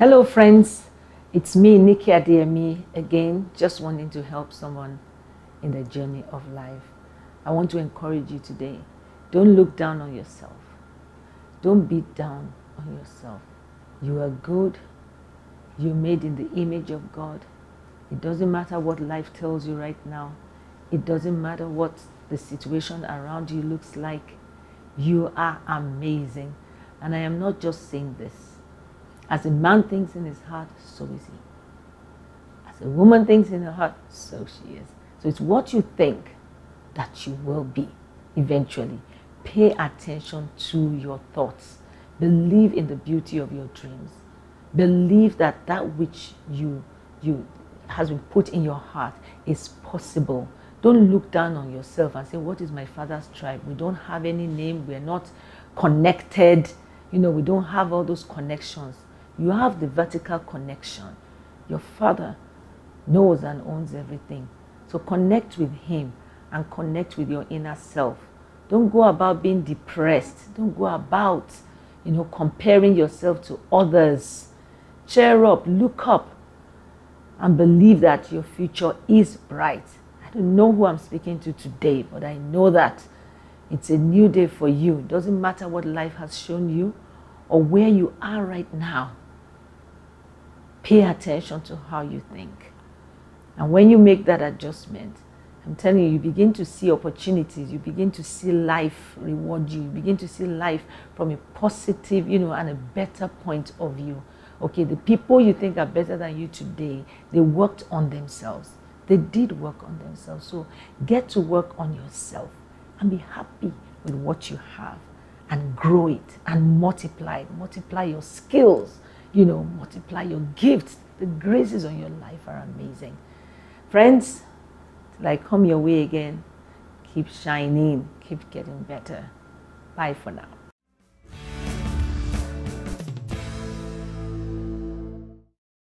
Hello, friends. It's me, Nikki Adeyemi, again, just wanting to help someone in the journey of life. I want to encourage you today. Don't look down on yourself. Don't beat down on yourself. You are good. You're made in the image of God. It doesn't matter what life tells you right now. It doesn't matter what the situation around you looks like. You are amazing. And I am not just saying this. As a man thinks in his heart, so is he. As a woman thinks in her heart, so she is. So it's what you think that you will be eventually. Pay attention to your thoughts. Believe in the beauty of your dreams. Believe that that which you you has been put in your heart is possible. Don't look down on yourself and say, What is my father's tribe? We don't have any name, we're not connected. You know, we don't have all those connections. You have the vertical connection. Your father knows and owns everything. So connect with him and connect with your inner self. Don't go about being depressed. Don't go about, you know, comparing yourself to others. Cheer up, look up, and believe that your future is bright. I don't know who I'm speaking to today, but I know that it's a new day for you. It doesn't matter what life has shown you or where you are right now. Pay attention to how you think. And when you make that adjustment, I'm telling you, you begin to see opportunities. You begin to see life reward you. You begin to see life from a positive, you know, and a better point of view. Okay, the people you think are better than you today, they worked on themselves. They did work on themselves. So get to work on yourself and be happy with what you have and grow it and multiply it. Multiply your skills, you know, multiply your gifts. The graces on your life are amazing. Friends, like come your way again, keep shining, keep getting better. Bye for now.